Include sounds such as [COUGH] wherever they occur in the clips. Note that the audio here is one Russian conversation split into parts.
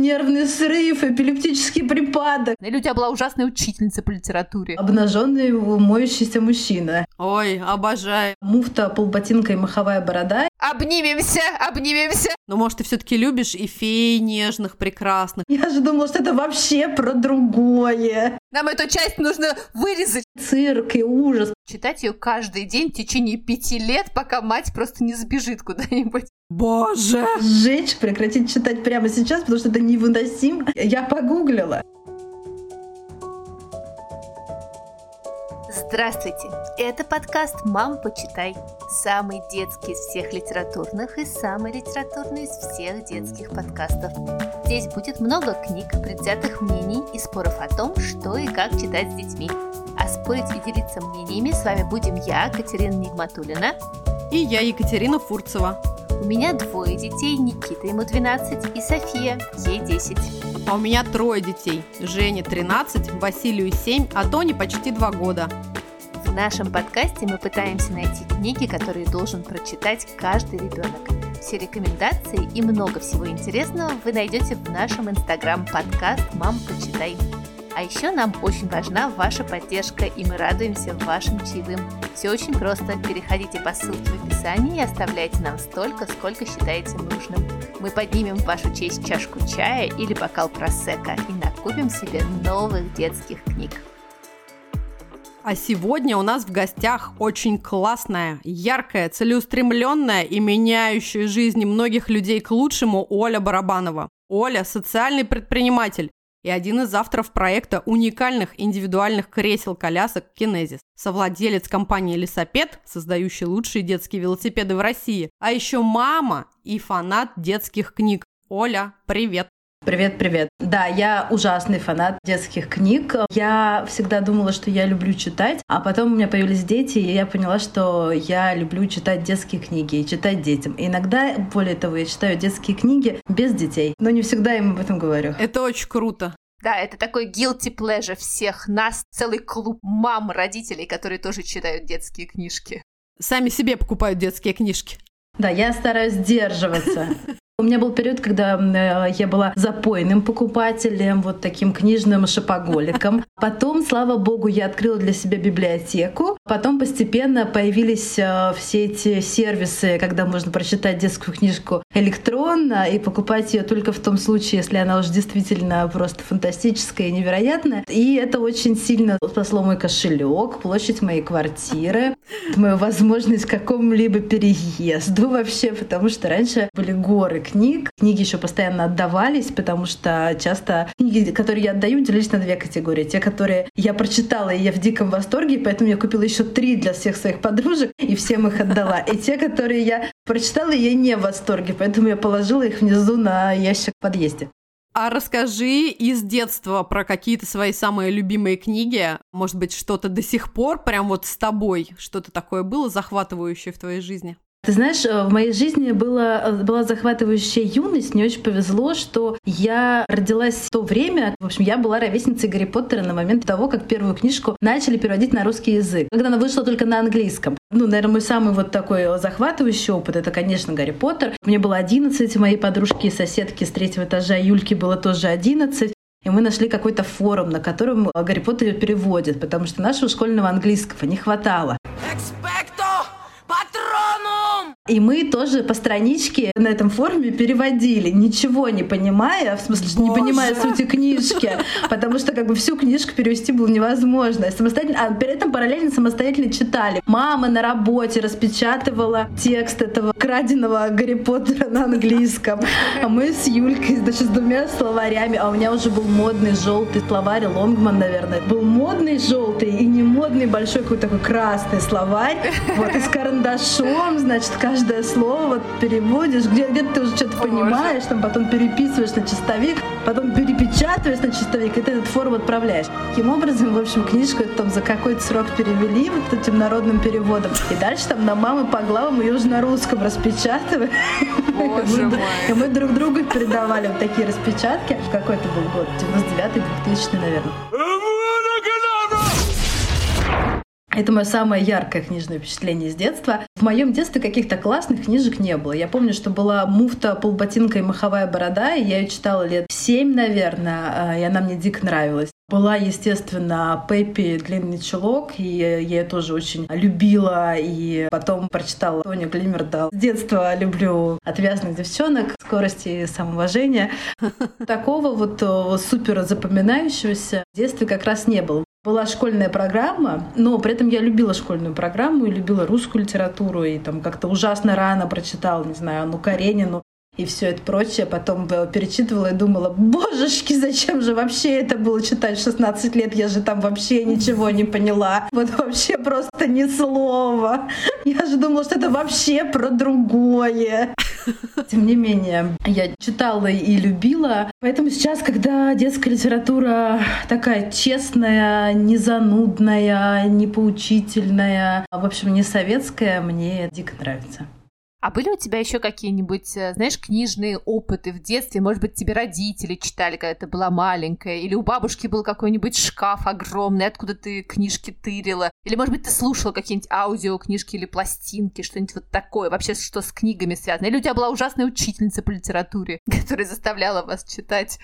нервный срыв, эпилептический припадок. Или у тебя была ужасная учительница по литературе. Обнаженный моющийся мужчина. Ой, обожаю. Муфта, полботинка и маховая борода. Обнимемся, обнимемся. Но, может, ты все-таки любишь и фей нежных, прекрасных. Я же думала, что это вообще про другое. Нам эту часть нужно вырезать. Цирк и ужас. Читать ее каждый день в течение пяти лет, пока мать просто не сбежит куда-нибудь. Боже! Сжечь, прекратить читать прямо сейчас, потому что это невыносимо. Я погуглила. Здравствуйте! Это подкаст «Мам, почитай». Самый детский из всех литературных и самый литературный из всех детских подкастов. Здесь будет много книг, предвзятых мнений и споров о том, что и как читать с детьми. А спорить и делиться мнениями с вами будем я, Катерина Нигматулина. И я, Екатерина Фурцева. У меня двое детей, Никита, ему 12, и София, ей 10. А у меня трое детей. Жене 13, Василию 7, а Тоне почти 2 года. В нашем подкасте мы пытаемся найти книги, которые должен прочитать каждый ребенок. Все рекомендации и много всего интересного вы найдете в нашем инстаграм-подкаст «Мам, почитай». А еще нам очень важна ваша поддержка, и мы радуемся вашим чаевым. Все очень просто. Переходите по ссылке в описании и оставляйте нам столько, сколько считаете нужным. Мы поднимем в вашу честь чашку чая или бокал просека и накупим себе новых детских книг. А сегодня у нас в гостях очень классная, яркая, целеустремленная и меняющая жизни многих людей к лучшему Оля Барабанова. Оля – социальный предприниматель, и один из авторов проекта уникальных индивидуальных кресел-колясок «Кинезис», совладелец компании «Лесопед», создающий лучшие детские велосипеды в России, а еще мама и фанат детских книг. Оля, привет! Привет, привет. Да, я ужасный фанат детских книг. Я всегда думала, что я люблю читать, а потом у меня появились дети, и я поняла, что я люблю читать детские книги и читать детям. И иногда, более того, я читаю детские книги без детей, но не всегда им об этом говорю. Это очень круто. Да, это такой guilty pleasure всех нас, целый клуб мам, родителей, которые тоже читают детские книжки. Сами себе покупают детские книжки. Да, я стараюсь сдерживаться. [LAUGHS] У меня был период, когда э, я была запойным покупателем, вот таким книжным шопоголиком. [LAUGHS] Потом, слава богу, я открыла для себя библиотеку. Потом постепенно появились э, все эти сервисы, когда можно прочитать детскую книжку электронно и покупать ее только в том случае, если она уже действительно просто фантастическая и невероятная. И это очень сильно спасло мой кошелек, площадь моей квартиры, мою возможность к какому-либо переезду [LAUGHS] вообще, потому что раньше были горы книг. Книги еще постоянно отдавались, потому что часто книги, которые я отдаю, делились на две категории. Те, которые я прочитала, и я в диком восторге, поэтому я купила еще три для всех своих подружек, и всем их отдала. И те, которые я прочитала, я не в восторге, поэтому я положила их внизу на ящик в подъезде. А расскажи из детства про какие-то свои самые любимые книги. Может быть, что-то до сих пор прям вот с тобой, что-то такое было захватывающее в твоей жизни? Ты знаешь, э, в моей жизни была, была захватывающая юность. Мне очень повезло, что я родилась в то время, в общем, я была ровесницей Гарри Поттера на момент того, как первую книжку начали переводить на русский язык. Когда она вышла только на английском. Ну, наверное, мой самый вот такой захватывающий опыт — это, конечно, Гарри Поттер. Мне было 11, моей подружки и соседки с третьего этажа Юльки было тоже 11. И мы нашли какой-то форум, на котором Гарри Поттер переводит, потому что нашего школьного английского не хватало. И мы тоже по страничке на этом форуме переводили, ничего не понимая, в смысле, Боже. не понимая сути книжки, потому что как бы всю книжку перевести было невозможно. Самостоятельно, а при этом параллельно самостоятельно читали. Мама на работе распечатывала текст этого краденого Гарри Поттера на английском, а мы с Юлькой, значит, с двумя словарями, а у меня уже был модный желтый словарь, Лонгман, наверное, был модный желтый и не модный большой какой-то такой красный словарь, вот, и с карандашом, значит, каждый каждое слово вот переводишь, где, где ты уже что-то понимаешь, там потом переписываешь на чистовик, потом перепечатываешь на чистовик, и ты этот форум отправляешь. Таким образом, в общем, книжку там за какой-то срок перевели вот этим народным переводом. И дальше там на мамы по главам ее уже на русском распечатывали. Боже [LAUGHS] мой. И мы друг другу передавали вот такие распечатки. Какой-то был год, 99-й, 2000 наверное. Это мое самое яркое книжное впечатление с детства. В моем детстве каких-то классных книжек не было. Я помню, что была муфта, полботинка и маховая борода, и я ее читала лет семь, наверное, а, и она мне дико нравилась. Была, естественно, Пеппи «Длинный чулок», и я ее тоже очень любила, и потом прочитала Тоню Глимердал. С детства люблю отвязных девчонок, скорости и самоуважения. [LAUGHS] Такого вот супер запоминающегося в детстве как раз не было. Была школьная программа, но при этом я любила школьную программу и любила русскую литературу, и там как-то ужасно рано прочитала, не знаю, Анну Каренину, и все это прочее. Потом перечитывала и думала, божечки, зачем же вообще это было читать в 16 лет? Я же там вообще ничего не поняла. Вот вообще просто ни слова. Я же думала, что это вообще про другое. [LAUGHS] Тем не менее, я читала и любила. Поэтому сейчас, когда детская литература такая честная, не занудная, не поучительная, в общем, не советская, мне дико нравится. А были у тебя еще какие-нибудь, э, знаешь, книжные опыты в детстве? Может быть, тебе родители читали, когда ты была маленькая? Или у бабушки был какой-нибудь шкаф огромный, откуда ты книжки тырила? Или, может быть, ты слушала какие-нибудь аудиокнижки или пластинки, что-нибудь вот такое? Вообще, что с книгами связано? Или у тебя была ужасная учительница по литературе, [LAUGHS] которая заставляла вас читать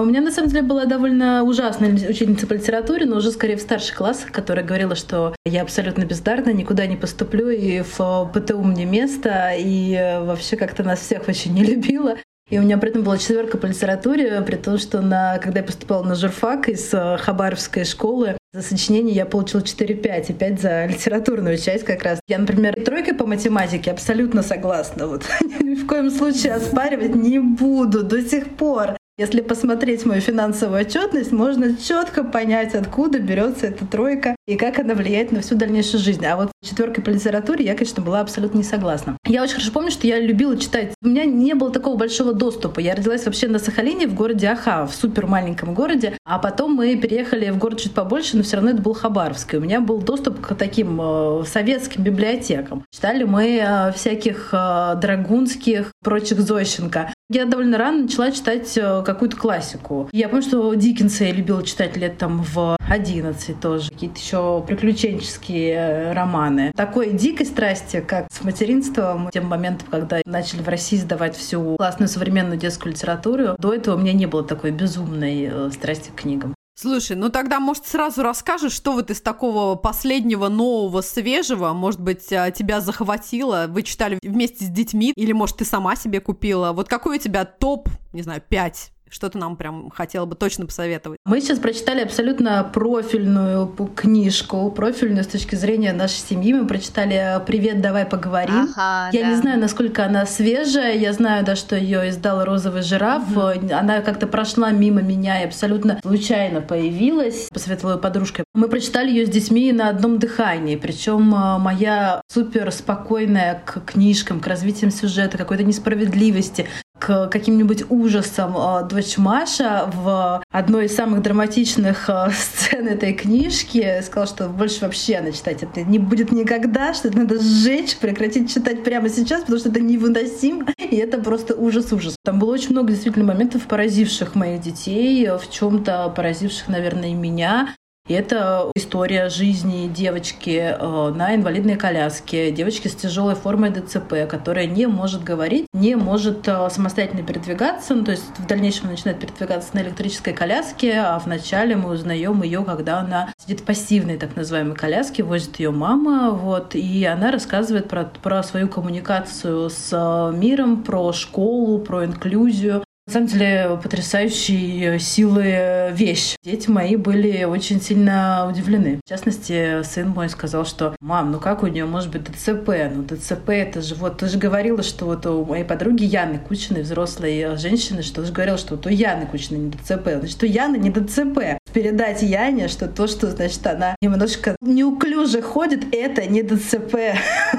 у меня, на самом деле, была довольно ужасная учительница по литературе, но уже скорее в старших классах, которая говорила, что я абсолютно бездарна, никуда не поступлю, и в ПТУ мне место, и вообще как-то нас всех очень не любила. И у меня при этом была четверка по литературе, при том, что на, когда я поступала на журфак из э, Хабаровской школы, за сочинение я получила 4-5, и 5 за литературную часть как раз. Я, например, тройкой по математике абсолютно согласна. Вот [LAUGHS] ни в коем случае оспаривать не буду до сих пор. Если посмотреть мою финансовую отчетность, можно четко понять, откуда берется эта тройка и как она влияет на всю дальнейшую жизнь. А вот четверка по литературе я, конечно, была абсолютно не согласна. Я очень хорошо помню, что я любила читать. У меня не было такого большого доступа. Я родилась вообще на Сахалине в городе Аха, в супер маленьком городе. А потом мы переехали в город чуть побольше, но все равно это был Хабаровский. У меня был доступ к таким э, советским библиотекам. Читали мы э, всяких э, драгунских, прочих Зощенко. Я довольно рано начала читать э, какую-то классику. Я помню, что Диккенса я любила читать лет там в 11 тоже. Какие-то еще приключенческие э, романы. Такой дикой страсти, как с материнством, тем моментом, когда начали в России сдавать всю классную современную детскую литературу, до этого у меня не было такой безумной э, страсти к книгам. Слушай, ну тогда, может, сразу расскажешь, что вот из такого последнего, нового, свежего, может быть, а, тебя захватило, вы читали вместе с детьми, или, может, ты сама себе купила? Вот какой у тебя топ, не знаю, пять что ты нам прям хотела бы точно посоветовать? Мы сейчас прочитали абсолютно профильную книжку, профильную с точки зрения нашей семьи. Мы прочитали «Привет, давай поговорим». Ага, я да. не знаю, насколько она свежая. Я знаю, да, что ее издал «Розовый жираф». Угу. Она как-то прошла мимо меня и абсолютно случайно появилась. Посоветовала ее подружка. Мы прочитали ее с детьми на одном дыхании. Причем э, моя супер спокойная к книжкам, к развитиям сюжета, какой-то несправедливости, к каким-нибудь ужасам э, дочь Маша в одной из самых драматичных э, [LAUGHS] сцен этой книжки сказала, что больше вообще она читать это не будет никогда, что это надо сжечь, прекратить читать прямо сейчас, потому что это невыносимо, [LAUGHS] и это просто ужас-ужас. Там было очень много действительно моментов, поразивших моих детей, в чем-то поразивших, наверное, и меня. И это история жизни девочки э, на инвалидной коляске, девочки с тяжелой формой ДЦП, которая не может говорить, не может э, самостоятельно передвигаться, ну, то есть в дальнейшем начинает передвигаться на электрической коляске, а вначале мы узнаем ее, когда она сидит в пассивной так называемой коляске, возит ее мама, вот, и она рассказывает про, про свою коммуникацию с э, миром, про школу, про инклюзию, на самом деле потрясающей силы вещь. Дети мои были очень сильно удивлены. В частности, сын мой сказал, что «Мам, ну как у нее может быть ДЦП? Ну ДЦП это же вот, ты же говорила, что вот у моей подруги Яны Кучиной, взрослой женщины, что ты же говорила, что вот у Яны Кучиной не ДЦП. Значит, у Яны не ДЦП. Передать Яне, что то, что, значит, она немножко неуклюже ходит, это не ДЦП.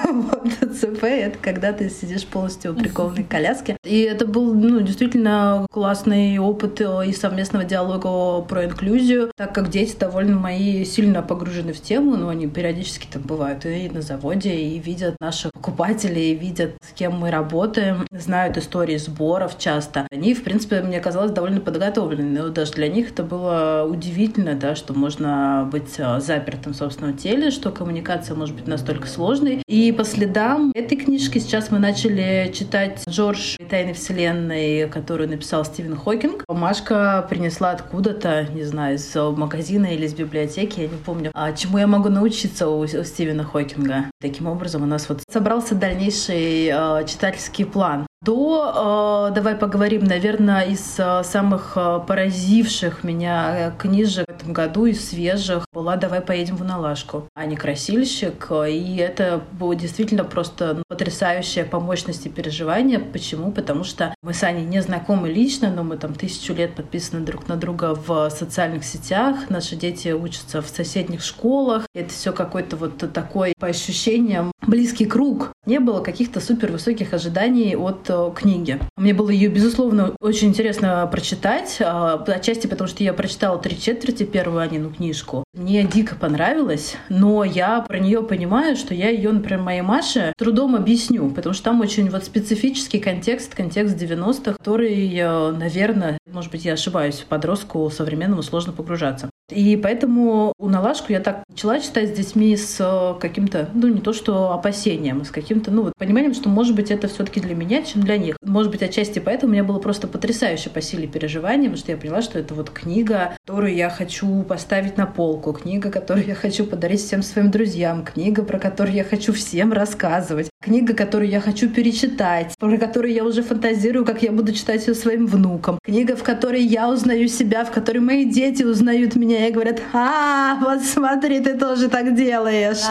[LAUGHS] вот, ДЦП — это когда ты сидишь полностью в прикованной коляске. И это был, ну, действительно классный опыт э, и совместного диалога про инклюзию, так как дети довольно мои сильно погружены в тему, но они периодически там бывают и на заводе, и видят наших покупателей, и видят, с кем мы работаем, знают истории сборов часто. Они, в принципе, мне казалось, довольно подготовлены, но даже для них это было удивительно да, что можно быть а, запертым в собственном теле, что коммуникация может быть настолько сложной. И по следам этой книжки сейчас мы начали читать Джордж «Тайны вселенной», которую написал Стивен Хокинг. Машка принесла откуда-то, не знаю, из магазина или из библиотеки, я не помню, а чему я могу научиться у, у Стивена Хокинга. Таким образом у нас вот собрался дальнейший э, читательский план до, э, давай поговорим, наверное, из э, самых э, поразивших меня книжек в этом году, из свежих, была «Давай поедем в Налашку». Аня Красильщик, и это было действительно просто ну, потрясающее по мощности переживания. Почему? Потому что мы с Аней не знакомы лично, но мы там тысячу лет подписаны друг на друга в социальных сетях, наши дети учатся в соседних школах, это все какой-то вот такой, по ощущениям, близкий круг. Не было каких-то супер высоких ожиданий от книги. Мне было ее, безусловно, очень интересно прочитать, а, отчасти потому, что я прочитала три четверти первую Анину книжку. Мне дико понравилось, но я про нее понимаю, что я ее, например, моей Маше трудом объясню, потому что там очень вот специфический контекст, контекст 90-х, который, наверное, может быть, я ошибаюсь, подростку современному сложно погружаться. И поэтому у Налашку я так начала читать с детьми с э, каким-то, ну не то что опасением, а с каким-то, ну вот пониманием, что может быть это все-таки для меня, чем для них. Может быть отчасти поэтому у меня было просто потрясающе по силе переживания, потому что я поняла, что это вот книга, которую я хочу поставить на полку, книга, которую я хочу подарить всем своим друзьям, книга, про которую я хочу всем рассказывать, книга, которую я хочу перечитать, про которую я уже фантазирую, как я буду читать ее своим внукам, книга, в которой я узнаю себя, в которой мои дети узнают меня меня и говорят, а, вот смотри, ты тоже так делаешь.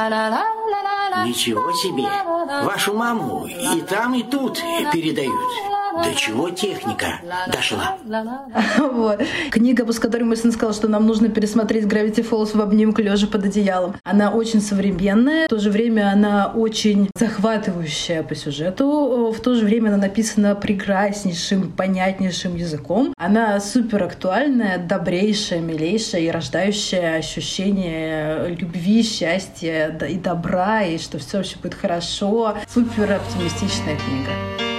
Ничего себе! Вашу маму и там, и тут передают. До чего техника дошла? [LAUGHS] Вот. Книга, с которой мой сын сказал, что нам нужно пересмотреть Gravity Falls в обнимку лежа под одеялом. Она очень современная, в то же время она очень захватывающая по сюжету, в то же время она написана прекраснейшим, понятнейшим языком. Она супер актуальная, добрейшая, милейшая и рождающая ощущение любви, счастья и добра, и что все вообще будет хорошо. Супер оптимистичная книга.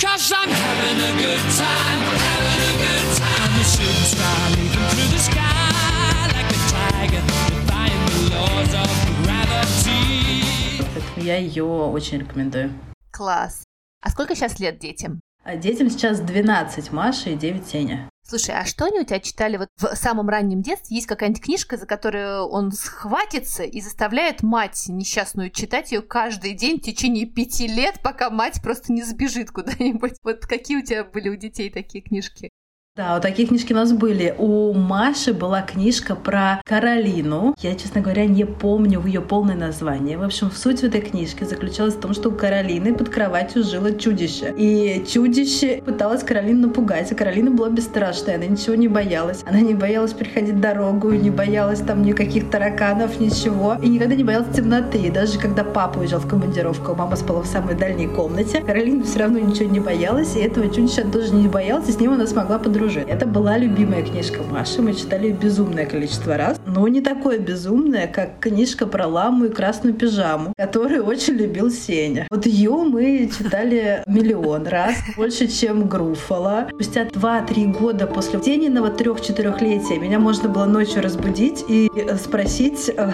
Cause I'm having a good time, having a good time. I'm a shooting star leaping through the sky like a tiger, defying the laws of gravity. Я ее очень рекомендую. Класс. А сколько сейчас лет детям? А детям сейчас 12 Маша и 9 Сеня. Слушай, а что они у тебя читали вот в самом раннем детстве? Есть какая-нибудь книжка, за которую он схватится и заставляет мать несчастную читать ее каждый день в течение пяти лет, пока мать просто не сбежит куда-нибудь? Вот какие у тебя были у детей такие книжки? Да, вот такие книжки у нас были. У Маши была книжка про Каролину. Я, честно говоря, не помню ее полное название. В общем, суть в этой книжке заключалась в том, что у Каролины под кроватью жило чудище. И чудище пыталось Каролину напугать, а Каролина была бесстрашная, она ничего не боялась. Она не боялась переходить дорогу, не боялась там никаких тараканов, ничего. И никогда не боялась темноты. И даже когда папа уезжал в командировку, мама спала в самой дальней комнате, Каролина все равно ничего не боялась, и этого чудища тоже не боялась, и с ним она смогла подружиться уже. Это была любимая книжка Маши. Мы читали ее безумное количество раз. Но не такое безумное, как книжка про ламу и красную пижаму, которую очень любил Сеня. Вот ее мы читали миллион раз, больше, чем Груфала. Спустя 2-3 года после Сениного трех-четырехлетия меня можно было ночью разбудить и спросить, э,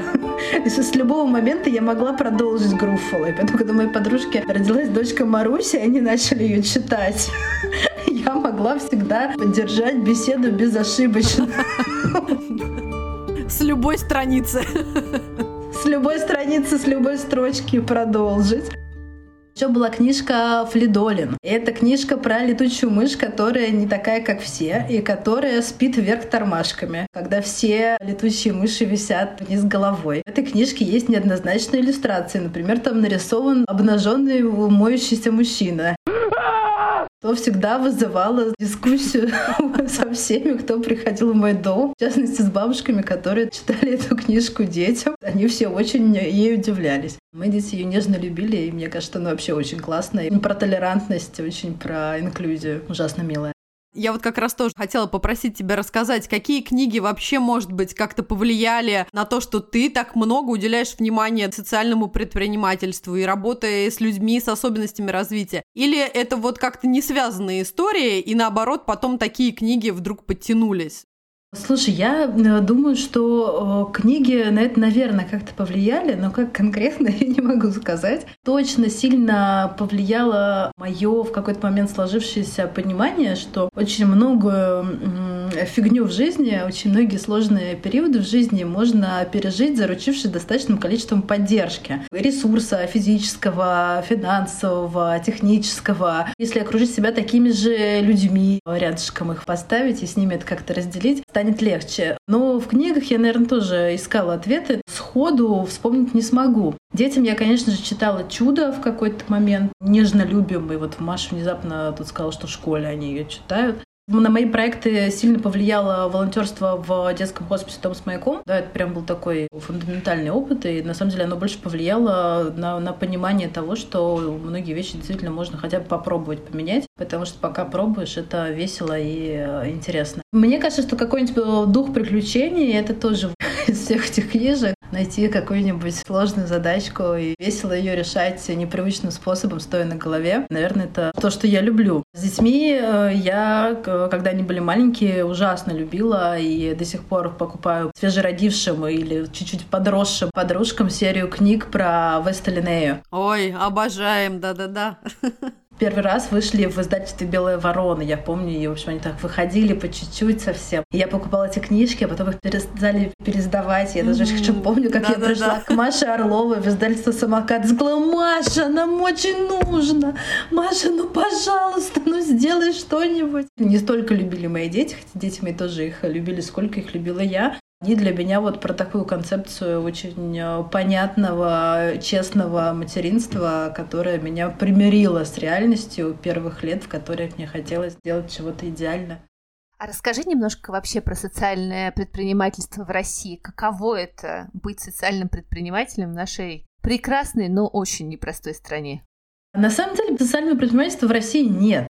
[LAUGHS] с любого момента я могла продолжить Груфала. И поэтому, когда моей подружке родилась дочка Маруся, они начали ее читать [LAUGHS] я могла всегда поддержать беседу безошибочно. С любой страницы. С любой страницы, с любой строчки продолжить. Еще была книжка Флидолин. Это книжка про летучую мышь, которая не такая, как все, и которая спит вверх тормашками, когда все летучие мыши висят вниз головой. В этой книжке есть неоднозначные иллюстрации. Например, там нарисован обнаженный моющийся мужчина то всегда вызывало дискуссию [LAUGHS] со всеми, кто приходил в мой дом, в частности с бабушками, которые читали эту книжку детям. Они все очень ей удивлялись. Мы дети ее нежно любили, и мне кажется, она вообще очень классная. Про толерантность, очень про инклюзию. Ужасно милая. Я вот как раз тоже хотела попросить тебя рассказать, какие книги вообще, может быть, как-то повлияли на то, что ты так много уделяешь внимания социальному предпринимательству и работая с людьми с особенностями развития. Или это вот как-то не связанные истории, и наоборот, потом такие книги вдруг подтянулись? Слушай, я э, думаю, что э, книги на это, наверное, как-то повлияли, но как конкретно [LAUGHS] я не могу сказать. Точно сильно повлияло мое в какой-то момент сложившееся понимание, что очень много фигню в жизни, очень многие сложные периоды в жизни можно пережить, заручившись достаточным количеством поддержки. Ресурса физического, финансового, технического. Если окружить себя такими же людьми, рядышком их поставить и с ними это как-то разделить, станет легче. Но в книгах я, наверное, тоже искала ответы. Сходу вспомнить не смогу. Детям я, конечно же, читала «Чудо» в какой-то момент. Нежно любим. И вот Маша внезапно тут сказала, что в школе они ее читают. На мои проекты сильно повлияло волонтерство в детском хосписе «Дом с маяком». Да, это прям был такой фундаментальный опыт, и на самом деле оно больше повлияло на, на понимание того, что многие вещи действительно можно хотя бы попробовать поменять, потому что пока пробуешь, это весело и э, интересно. Мне кажется, что какой-нибудь дух приключений — это тоже [LAUGHS] из всех этих книжек найти какую-нибудь сложную задачку и весело ее решать непривычным способом, стоя на голове. Наверное, это то, что я люблю. С детьми э, я, когда они были маленькие, ужасно любила и до сих пор покупаю свежеродившим или чуть-чуть подросшим подружкам серию книг про Весталинею. Ой, обожаем, да-да-да. [LAUGHS] Первый раз вышли в издательстве «Белая ворона». Я помню, и, в общем, они так выходили по чуть-чуть совсем. И я покупала эти книжки, а потом их перестали пересдавать. Я даже mm-hmm. [LAUGHS] помню, как да, я да, пришла да. к Маше Орловой в издательство «Самокат» и сказала, «Маша, нам очень нужно! Маша, ну, пожалуйста, ну, сделай что-нибудь!» Не столько любили мои дети, хотя дети мои тоже их любили, сколько их любила я. И для меня вот про такую концепцию очень э, понятного, честного материнства, которая меня примирила с реальностью первых лет, в которых мне хотелось сделать чего-то идеально. А расскажи немножко вообще про социальное предпринимательство в России. Каково это быть социальным предпринимателем в нашей прекрасной, но очень непростой стране? На самом деле социального предпринимательства в России нет.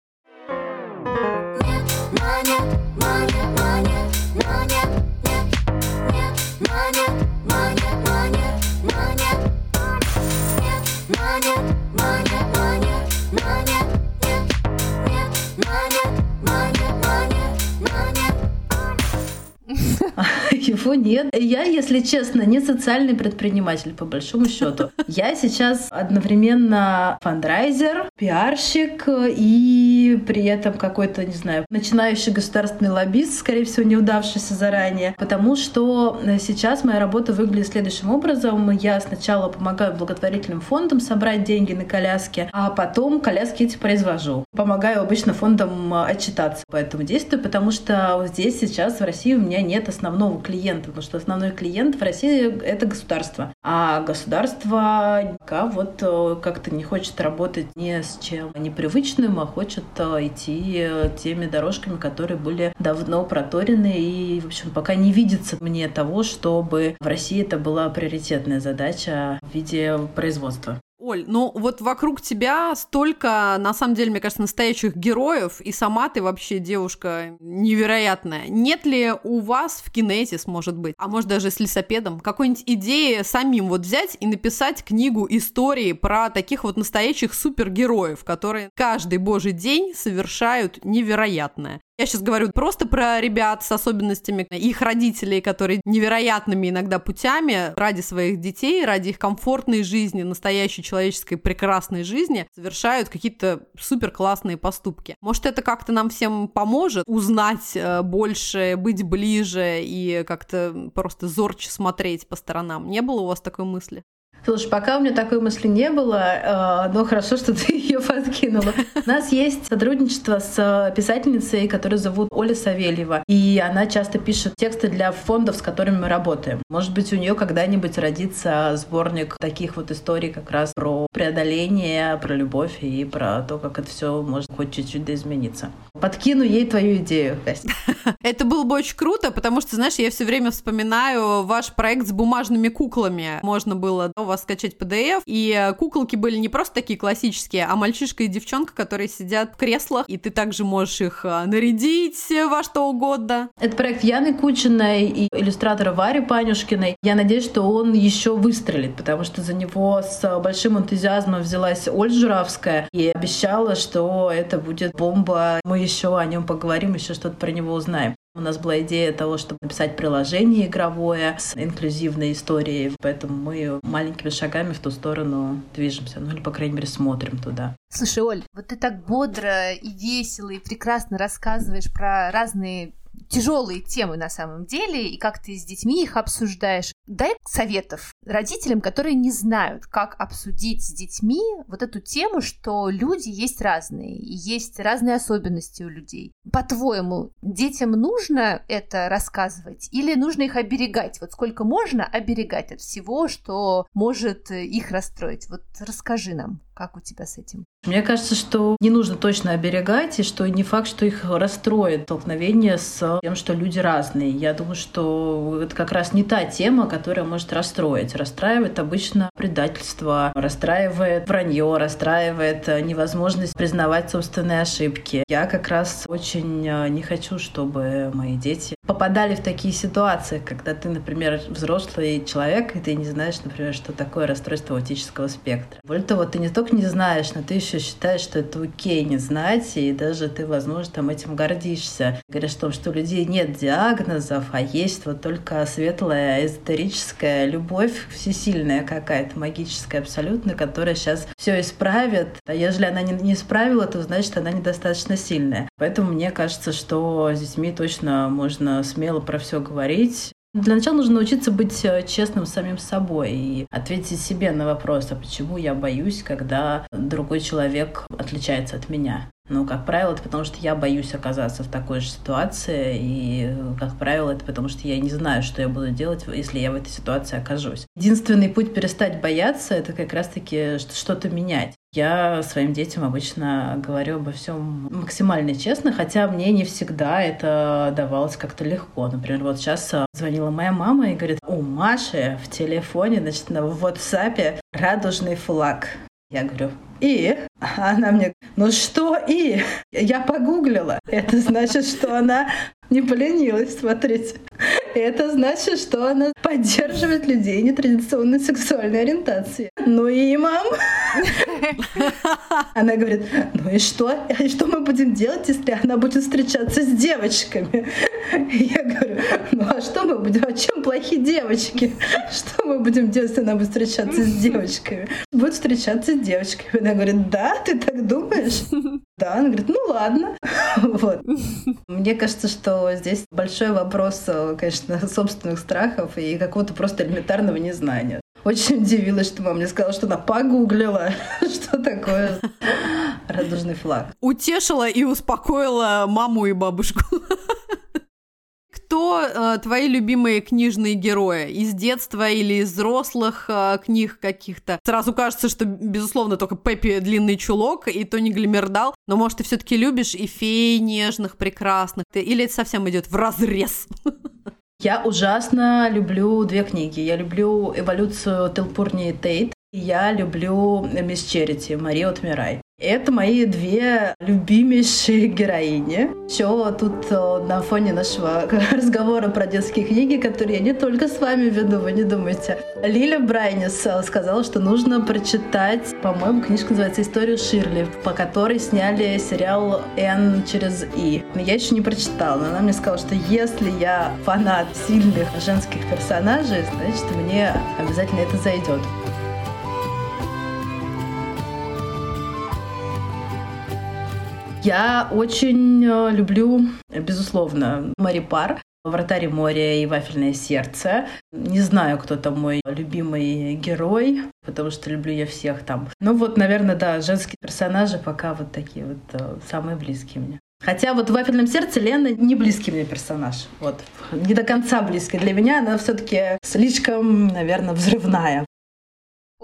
Нет. Я, если честно, не социальный предприниматель, по большому счету. [LAUGHS] Я сейчас одновременно фандрайзер, пиарщик и при этом какой-то, не знаю, начинающий государственный лоббист, скорее всего, неудавшийся заранее. Потому что сейчас моя работа выглядит следующим образом. Я сначала помогаю благотворительным фондам собрать деньги на коляски, а потом коляски эти произвожу. Помогаю обычно фондам отчитаться по этому действию, потому что здесь сейчас в России у меня нет основного клиента, потому что основной клиент в России — это государство. А государство пока вот э, как-то не хочет работать ни с чем непривычным, а хочет э, идти теми дорожками, которые были давно проторены. И, в общем, пока не видится мне того, чтобы в России это была приоритетная задача в виде производства. Оль, ну вот вокруг тебя столько, на самом деле, мне кажется, настоящих героев, и сама ты вообще девушка невероятная. Нет ли у вас в Кинетис, может быть, а может даже с лесопедом, какой-нибудь идеи самим вот взять и написать книгу истории про таких вот настоящих супергероев, которые каждый божий день совершают невероятное? Я сейчас говорю просто про ребят с особенностями, их родителей, которые невероятными иногда путями ради своих детей, ради их комфортной жизни, настоящей человеческой прекрасной жизни совершают какие-то супер классные поступки. Может, это как-то нам всем поможет узнать э, больше, быть ближе и как-то просто зорче смотреть по сторонам. Не было у вас такой мысли? Слушай, пока у меня такой мысли не было, э, но хорошо, что ты [LAUGHS] ее подкинула. У нас есть сотрудничество с писательницей, которую зовут Оля Савельева. И она часто пишет тексты для фондов, с которыми мы работаем. Может быть, у нее когда-нибудь родится сборник таких вот историй как раз про преодоление, про любовь и про то, как это все может хоть чуть-чуть доизмениться. Подкину ей твою идею, Костя. [LAUGHS] Это было бы очень круто, потому что, знаешь, я все время вспоминаю ваш проект с бумажными куклами. Можно было у вас скачать PDF, и куколки были не просто такие классические, а мальчишка и девчонка, которые сидят в креслах, и ты также можешь их а, нарядить во что угодно. Это проект Яны Кучиной и иллюстратора Вари Панюшкиной. Я надеюсь, что он еще выстрелит, потому что за него с большим энтузиазмом взялась Ольга Журавская и обещала, что это будет бомба. Мы еще о нем поговорим, еще что-то про него узнаем. У нас была идея того, чтобы написать приложение игровое с инклюзивной историей, поэтому мы маленькими шагами в ту сторону движемся, ну или, по крайней мере, смотрим туда. Слушай, Оль, вот ты так бодро и весело и прекрасно рассказываешь про разные тяжелые темы на самом деле, и как ты с детьми их обсуждаешь. Дай советов родителям, которые не знают, как обсудить с детьми вот эту тему, что люди есть разные, и есть разные особенности у людей. По-твоему, детям нужно это рассказывать или нужно их оберегать? Вот сколько можно оберегать от всего, что может их расстроить? Вот расскажи нам. Как у тебя с этим? Мне кажется, что не нужно точно оберегать, и что не факт, что их расстроит столкновение с тем, что люди разные. Я думаю, что это как раз не та тема, которая может расстроить. Расстраивает обычно предательство, расстраивает вранье, расстраивает невозможность признавать собственные ошибки. Я как раз очень э, не хочу, чтобы мои дети попадали в такие ситуации, когда ты, например, взрослый человек, и ты не знаешь, например, что такое расстройство аутического спектра. Более того, ты не только не знаешь, но ты еще считаешь, что это окей не знать, и даже ты, возможно, там этим гордишься. Говоришь о том, что у людей нет диагнозов, а есть вот только светлая эзотерическая любовь, всесильная какая-то, магическая абсолютно, которая сейчас все исправит. А если она не, не исправила, то значит она недостаточно сильная. Поэтому мне кажется, что с детьми точно можно смело про все говорить. Для начала нужно научиться быть э, честным с самим собой и ответить себе на вопрос, а почему я боюсь, когда другой человек отличается от меня. Ну, как правило, это потому, что я боюсь оказаться в такой же ситуации, и, как правило, это потому, что я не знаю, что я буду делать, если я в этой ситуации окажусь. Единственный путь перестать бояться — это как раз-таки что-то менять. Я своим детям обычно говорю обо всем максимально честно, хотя мне не всегда это давалось как-то легко. Например, вот сейчас э, звонила моя мама и говорит, у Маши в телефоне, значит, на WhatsApp радужный флаг. Я говорю, и? Она мне, ну что и? Я погуглила. Это значит, что она не поленилась смотреть. Это значит, что она поддерживает людей нетрадиционной сексуальной ориентации. Ну и мам. Она говорит, ну и что? И что мы будем делать, если она будет встречаться с девочками? Я говорю, ну а что мы будем? А чем плохие девочки? Что мы будем делать, если она будет встречаться с девочками? Будет встречаться с девочками. Она говорит, да, ты так думаешь? Да, она говорит, ну ладно. [LAUGHS] Вот. Мне кажется, что здесь большой вопрос, конечно, собственных страхов и какого-то просто элементарного незнания. Очень удивилась, что мама мне сказала, что она погуглила, [LAUGHS] что такое радужный флаг. Утешила и успокоила маму и бабушку [LAUGHS] кто э, твои любимые книжные герои? Из детства или из взрослых э, книг каких-то? Сразу кажется, что, безусловно, только Пеппи длинный чулок и Тони Глимердал, но, может, ты все-таки любишь и феи нежных, прекрасных? Или это совсем идет в разрез? Я ужасно люблю две книги. Я люблю «Эволюцию Телпурни Тейт», я люблю «Мисс Черити» Мария Отмирай. Это мои две любимейшие [LAUGHS] героини. Все тут э, на фоне нашего [LAUGHS] разговора про детские книги, которые я не только с вами веду, вы не думайте. Лиля Брайнис э, сказала, что нужно прочитать, по-моему, книжка называется «Историю Ширли», по которой сняли сериал «Н через И». Я еще не прочитала, но она мне сказала, что если я фанат сильных женских персонажей, значит, мне обязательно это зайдет. Я очень э, люблю, безусловно, Мари Пар. «Вратарь моря» и «Вафельное сердце». Не знаю, кто там мой любимый герой, потому что люблю я всех там. Ну вот, наверное, да, женские персонажи пока вот такие вот э, самые близкие мне. Хотя вот в «Вафельном сердце» Лена не близкий мне персонаж. Вот. Не до конца близкий. Для меня она все таки слишком, наверное, взрывная.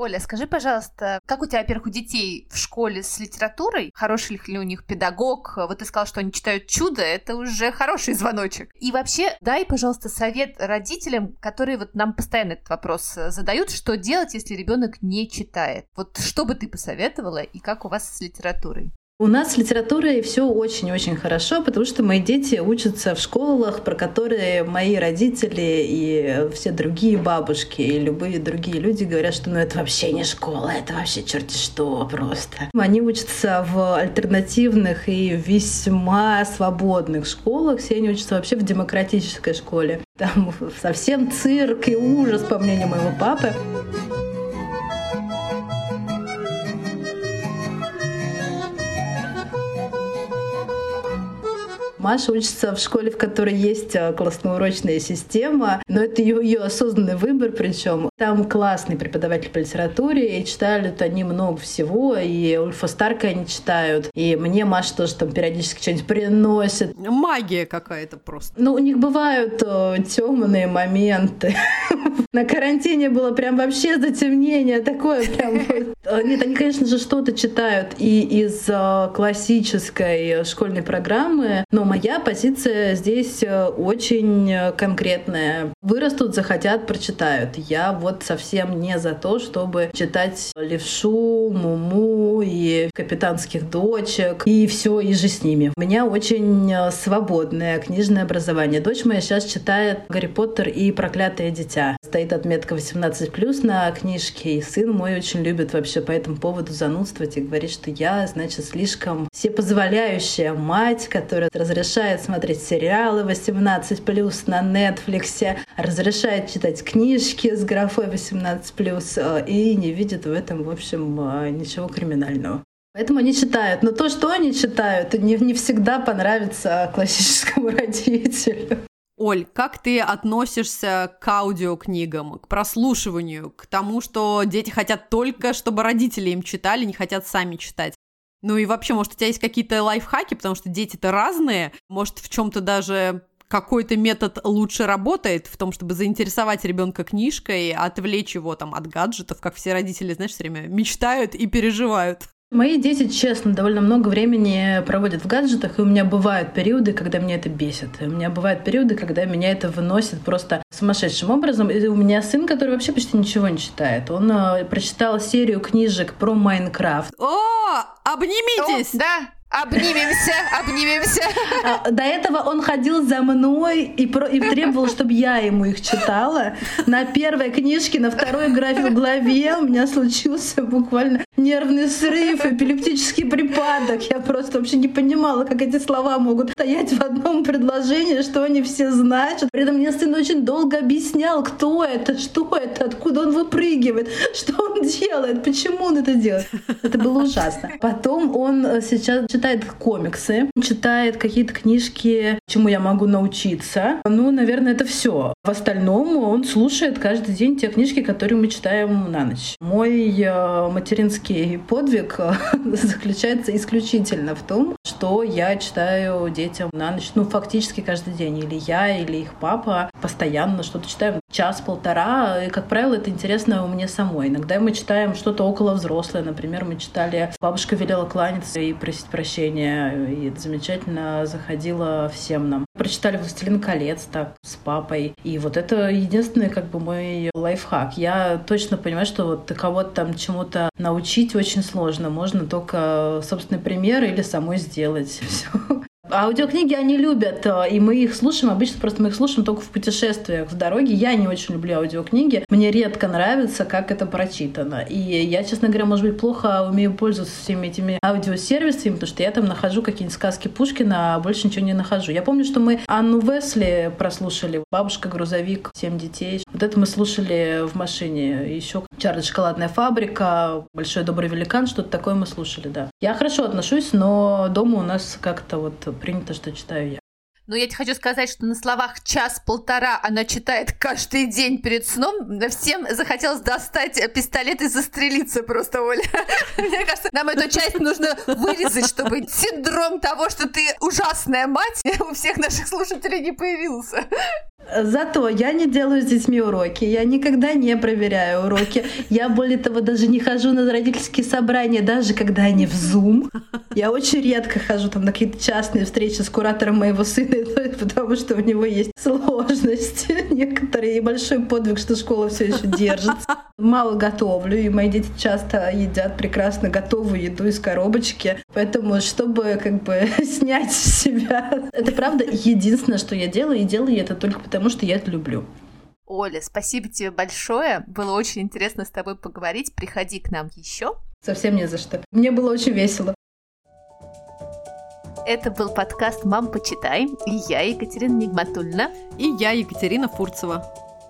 Оля, скажи, пожалуйста, как у тебя, во-первых, у детей в школе с литературой? Хороший ли у них педагог? Вот ты сказал, что они читают «Чудо», это уже хороший звоночек. И вообще, дай, пожалуйста, совет родителям, которые вот нам постоянно этот вопрос задают, что делать, если ребенок не читает? Вот что бы ты посоветовала и как у вас с литературой? У нас с литературой все очень-очень хорошо, потому что мои дети учатся в школах, про которые мои родители и все другие бабушки и любые другие люди говорят, что ну это вообще не школа, это вообще черти что просто. Они учатся в альтернативных и весьма свободных школах, все они учатся вообще в демократической школе. Там совсем цирк и ужас, по мнению моего папы. Маша учится в школе, в которой есть э, классно-урочная система, но это ее, ее осознанный выбор, причем там классный преподаватель по литературе, и читали они много всего, и Ульфа Старка они читают, и мне Маша тоже там периодически что-нибудь приносит. Магия какая-то просто. Ну, у них бывают э, темные моменты. [LAUGHS] На карантине было прям вообще затемнение такое прям. Э, нет, они, конечно же, что-то читают и из классической школьной программы, но моя позиция здесь э, очень конкретная. Вырастут, захотят, прочитают. Я вот совсем не за то, чтобы читать Левшу, Муму и капитанских дочек и все, и же с ними. У меня очень свободное книжное образование. Дочь моя сейчас читает Гарри Поттер и Проклятое дитя. Стоит отметка 18+, на книжке, и сын мой очень любит вообще по этому поводу занудствовать и говорит, что я, значит, слишком всепозволяющая мать, которая разрешает разрешает смотреть сериалы 18+, на Netflix, разрешает читать книжки с графой 18+, э, и не видит в этом, в общем, э, ничего криминального. Поэтому они читают. Но то, что они читают, не, не всегда понравится классическому [LAUGHS] родителю. Оль, как ты относишься к аудиокнигам, к прослушиванию, к тому, что дети хотят только, чтобы родители им читали, не хотят сами читать? Ну и вообще, может, у тебя есть какие-то лайфхаки, потому что дети-то разные, может, в чем-то даже какой-то метод лучше работает в том, чтобы заинтересовать ребенка книжкой, отвлечь его там от гаджетов, как все родители, знаешь, все время мечтают и переживают. Мои дети, честно, довольно много времени проводят в гаджетах, и у меня бывают периоды, когда меня это бесит. И у меня бывают периоды, когда меня это выносит просто сумасшедшим образом. И у меня сын, который вообще почти ничего не читает. Он э, прочитал серию книжек про Майнкрафт. О, обнимитесь! О, да, Обнимемся, обнимемся. А, до этого он ходил за мной и, про, и требовал, чтобы я ему их читала. На первой книжке, на второй графе главе у меня случился буквально нервный срыв, эпилептический припадок. Я просто вообще не понимала, как эти слова могут стоять в одном предложении, что они все значат. При этом мне сын очень долго объяснял, кто это, что это, откуда он выпрыгивает, что он делает, почему он это делает. Это было ужасно. Потом он сейчас читает комиксы, читает какие-то книжки, чему я могу научиться. Ну, наверное, это все. В остальном он слушает каждый день те книжки, которые мы читаем на ночь. Мой э, материнский подвиг э, [LAUGHS] заключается исключительно в том, что я читаю детям на ночь, ну, фактически каждый день. Или я, или их папа постоянно что-то читаем. Час-полтора. И, как правило, это интересно мне самой. Иногда мы читаем что-то около взрослое. Например, мы читали «Бабушка велела кланяться и просить прощения возвращения, и замечательно заходило всем нам. Прочитали «Властелин колец» так с папой, и вот это единственный как бы мой лайфхак. Я точно понимаю, что вот кого-то там чему-то научить очень сложно, можно только собственный пример или самой сделать. [LAUGHS] Все. Аудиокниги они любят, э, и мы их слушаем. Обычно просто мы их слушаем только в путешествиях, в дороге. Я не очень люблю аудиокниги. Мне редко нравится, как это прочитано. И я, честно говоря, может быть, плохо умею пользоваться всеми этими аудиосервисами, потому что я там нахожу какие-нибудь сказки Пушкина, а больше ничего не нахожу. Я помню, что мы Анну Весли прослушали. Бабушка, грузовик, семь детей. Вот это мы слушали в машине. Еще Чарли Шоколадная фабрика, Большой добрый великан, что-то такое мы слушали, да. Я хорошо отношусь, но дома у нас как-то вот принято, что читаю я. Но я тебе хочу сказать, что на словах час-полтора она читает каждый день перед сном. Всем захотелось достать пистолет и застрелиться просто, Оля. [LAUGHS] Мне кажется, нам эту часть нужно вырезать, чтобы синдром того, что ты ужасная мать, [LAUGHS] у всех наших слушателей не появился. Зато я не делаю с детьми уроки, я никогда не проверяю уроки. Я, более того, даже не хожу на родительские собрания, даже когда они в Zoom. Я очень редко хожу там на какие-то частные встречи с куратором моего сына, потому что у него есть сложности [LAUGHS] некоторые и большой подвиг, что школа все еще держится. Мало готовлю, и мои дети часто едят прекрасно готовую еду из коробочки. Поэтому, чтобы как бы [LAUGHS] снять с себя... Это правда единственное, что я делаю, и делаю я это только потому, что я это люблю. Оля, спасибо тебе большое. Было очень интересно с тобой поговорить. Приходи к нам еще. Совсем не за что. Мне было очень весело. Это был подкаст «Мам, почитай». И я, Екатерина Нигматульна. И я, Екатерина Фурцева.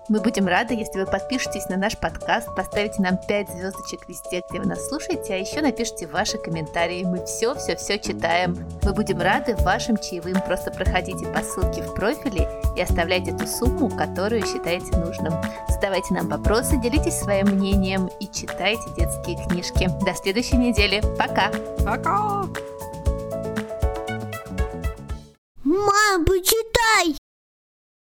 Мы будем рады, если вы подпишетесь на наш подкаст, поставите нам 5 звездочек везде, где вы нас слушаете, а еще напишите ваши комментарии. Мы все-все-все читаем. Мы будем рады вашим чаевым. Просто проходите по ссылке в профиле и оставляйте ту сумму, которую считаете нужным. Задавайте нам вопросы, делитесь своим мнением и читайте детские книжки. До следующей недели. Пока! Пока! Мам, почитай!